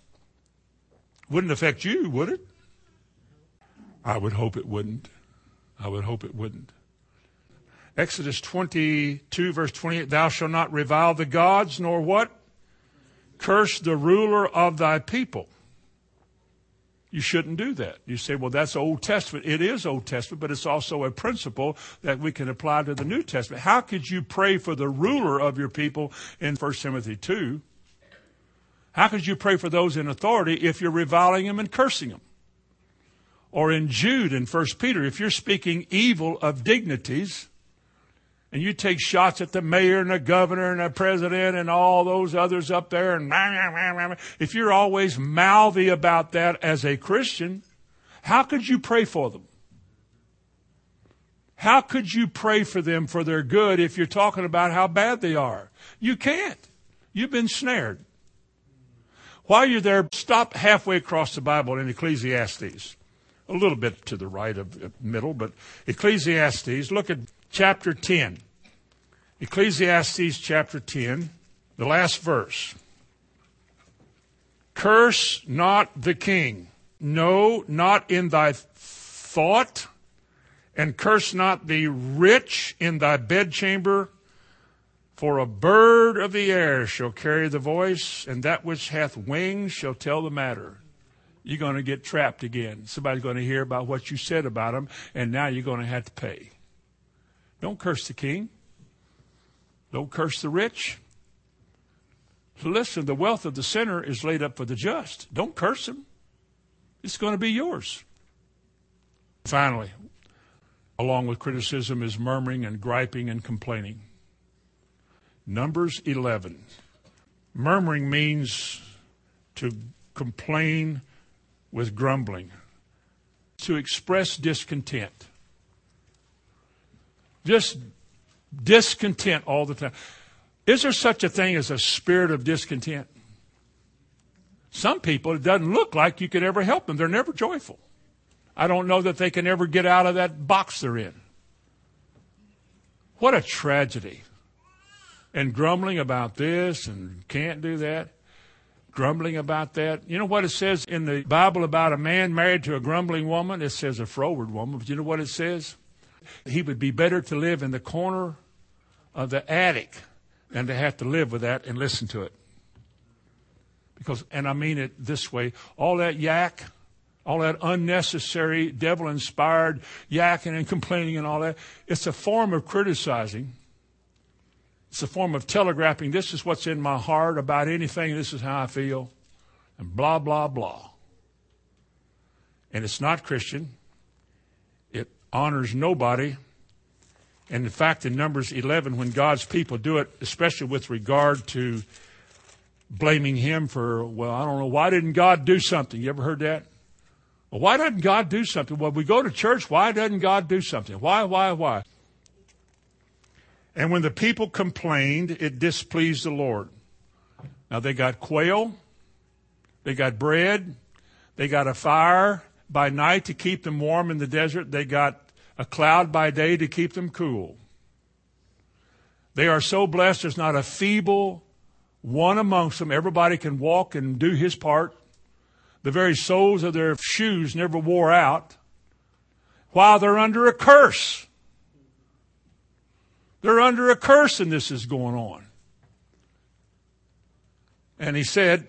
Wouldn't affect you, would it? I would hope it wouldn't. I would hope it wouldn't. Exodus 22, verse 28 Thou shalt not revile the gods, nor what? Curse the ruler of thy people. You shouldn't do that. You say, well, that's Old Testament. It is Old Testament, but it's also a principle that we can apply to the New Testament. How could you pray for the ruler of your people in 1 Timothy 2? How could you pray for those in authority if you're reviling them and cursing them? Or in Jude and 1 Peter, if you're speaking evil of dignities, and you take shots at the mayor and the governor and the president and all those others up there and if you're always mouthy about that as a Christian, how could you pray for them? How could you pray for them for their good if you're talking about how bad they are? You can't. You've been snared. While you're there, stop halfway across the Bible in Ecclesiastes. A little bit to the right of middle, but Ecclesiastes, look at chapter 10. Ecclesiastes chapter 10, the last verse. Curse not the king. No, not in thy thought, and curse not the rich in thy bedchamber. For a bird of the air shall carry the voice, and that which hath wings shall tell the matter. You're going to get trapped again. Somebody's going to hear about what you said about them, and now you're going to have to pay. Don't curse the king. Don't curse the rich. Listen, the wealth of the sinner is laid up for the just. Don't curse him. It's going to be yours. Finally, along with criticism is murmuring and griping and complaining. Numbers 11. Murmuring means to complain with grumbling, to express discontent. Just discontent all the time. Is there such a thing as a spirit of discontent? Some people, it doesn't look like you could ever help them. They're never joyful. I don't know that they can ever get out of that box they're in. What a tragedy. And grumbling about this and can't do that. Grumbling about that. You know what it says in the Bible about a man married to a grumbling woman? It says a froward woman. But you know what it says? He would be better to live in the corner of the attic than to have to live with that and listen to it. Because, and I mean it this way, all that yak, all that unnecessary devil inspired yakking and complaining and all that, it's a form of criticizing. It's a form of telegraphing, this is what's in my heart about anything, this is how I feel, and blah, blah, blah. And it's not Christian. It honors nobody. And in fact, in Numbers 11, when God's people do it, especially with regard to blaming Him for, well, I don't know, why didn't God do something? You ever heard that? Well, why doesn't God do something? Well, we go to church, why doesn't God do something? Why, why, why? And when the people complained, it displeased the Lord. Now they got quail, they got bread, they got a fire by night to keep them warm in the desert, they got a cloud by day to keep them cool. They are so blessed there's not a feeble one amongst them. Everybody can walk and do his part. The very soles of their shoes never wore out while they're under a curse. They're under a curse and this is going on. And he said,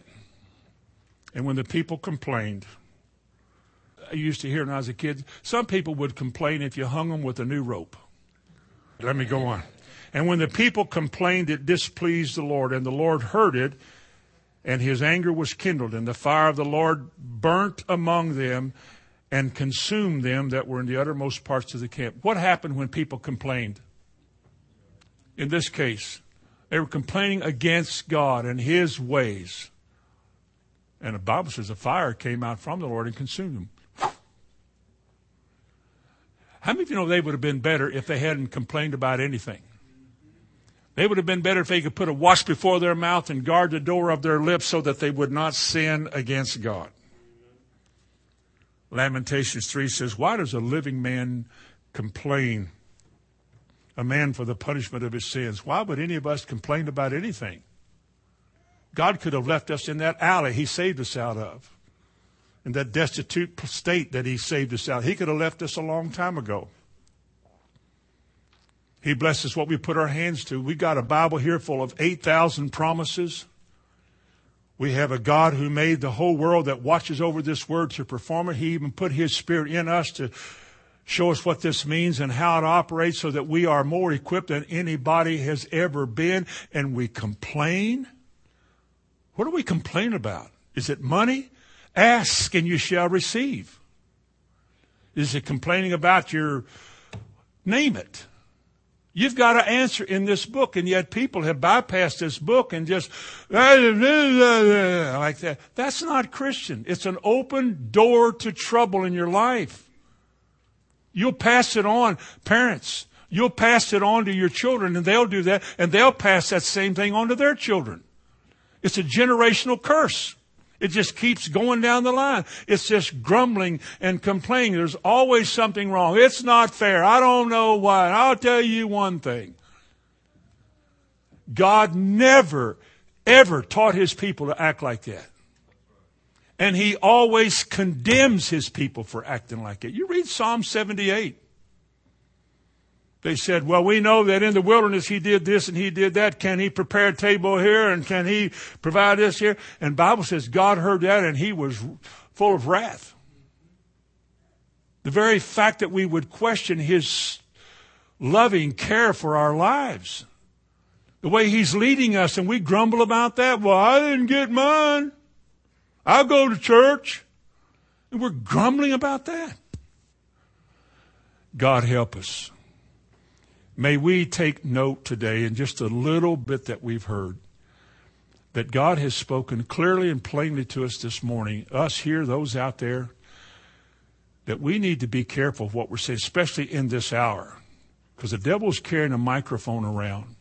and when the people complained, I used to hear when I was a kid, some people would complain if you hung them with a new rope. Let me go on. And when the people complained, it displeased the Lord, and the Lord heard it, and his anger was kindled, and the fire of the Lord burnt among them and consumed them that were in the uttermost parts of the camp. What happened when people complained? In this case, they were complaining against God and his ways. And the Bible says a fire came out from the Lord and consumed them. How many of you know they would have been better if they hadn't complained about anything? They would have been better if they could put a watch before their mouth and guard the door of their lips so that they would not sin against God. Lamentations 3 says, Why does a living man complain? A man for the punishment of his sins. Why would any of us complain about anything? God could have left us in that alley he saved us out of in that destitute state that he saved us out. He could have left us a long time ago. He blesses what we put our hands to. We got a Bible here full of 8,000 promises. We have a God who made the whole world that watches over this word to perform it. He even put his spirit in us to show us what this means and how it operates so that we are more equipped than anybody has ever been. And we complain. What do we complain about? Is it money? Ask and you shall receive. Is it complaining about your, name it. You've got to answer in this book, and yet people have bypassed this book and just like that. That's not Christian. It's an open door to trouble in your life. You'll pass it on, parents. You'll pass it on to your children, and they'll do that, and they'll pass that same thing on to their children. It's a generational curse. It just keeps going down the line. It's just grumbling and complaining. There's always something wrong. It's not fair. I don't know why. I'll tell you one thing. God never, ever taught his people to act like that. And he always condemns his people for acting like it. You read Psalm 78. They said, well, we know that in the wilderness he did this and he did that. Can he prepare a table here and can he provide this here? And Bible says God heard that and he was full of wrath. The very fact that we would question his loving care for our lives. The way he's leading us and we grumble about that. Well, I didn't get mine. I'll go to church. And we're grumbling about that. God help us. May we take note today in just a little bit that we've heard that God has spoken clearly and plainly to us this morning, us here, those out there, that we need to be careful of what we're saying, especially in this hour, because the devil's carrying a microphone around.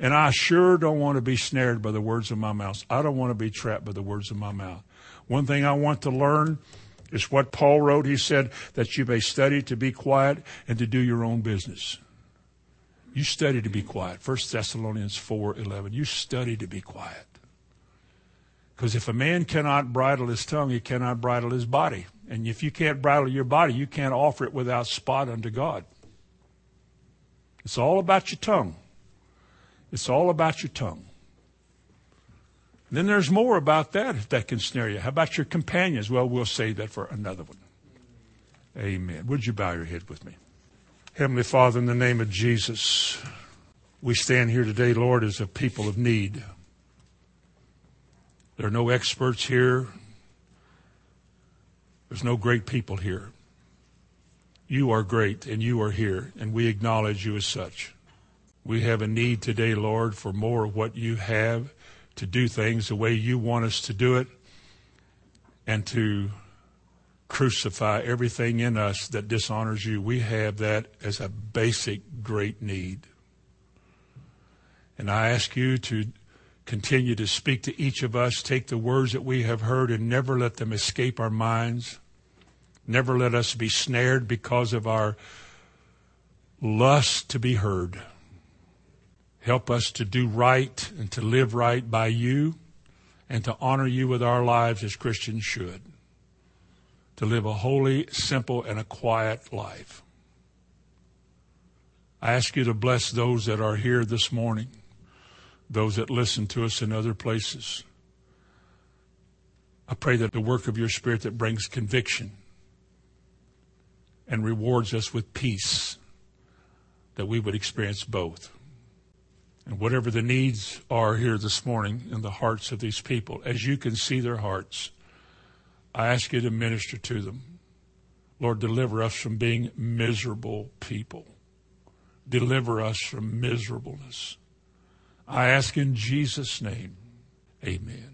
And I sure don't want to be snared by the words of my mouth. I don't want to be trapped by the words of my mouth. One thing I want to learn is what Paul wrote. He said that you may study to be quiet and to do your own business. You study to be quiet. 1 Thessalonians 4:11. You study to be quiet. Because if a man cannot bridle his tongue, he cannot bridle his body. And if you can't bridle your body, you can't offer it without spot unto God. It's all about your tongue. It's all about your tongue. Then there's more about that if that can snare you. How about your companions? Well, we'll save that for another one. Amen. Would you bow your head with me? Heavenly Father, in the name of Jesus, we stand here today, Lord, as a people of need. There are no experts here. There's no great people here. You are great and you are here, and we acknowledge you as such. We have a need today, Lord, for more of what you have to do things the way you want us to do it and to crucify everything in us that dishonors you. We have that as a basic great need. And I ask you to continue to speak to each of us, take the words that we have heard and never let them escape our minds. Never let us be snared because of our lust to be heard. Help us to do right and to live right by you and to honor you with our lives as Christians should to live a holy, simple, and a quiet life. I ask you to bless those that are here this morning, those that listen to us in other places. I pray that the work of your Spirit that brings conviction and rewards us with peace, that we would experience both. And whatever the needs are here this morning in the hearts of these people, as you can see their hearts, I ask you to minister to them. Lord, deliver us from being miserable people. Deliver us from miserableness. I ask in Jesus' name, amen.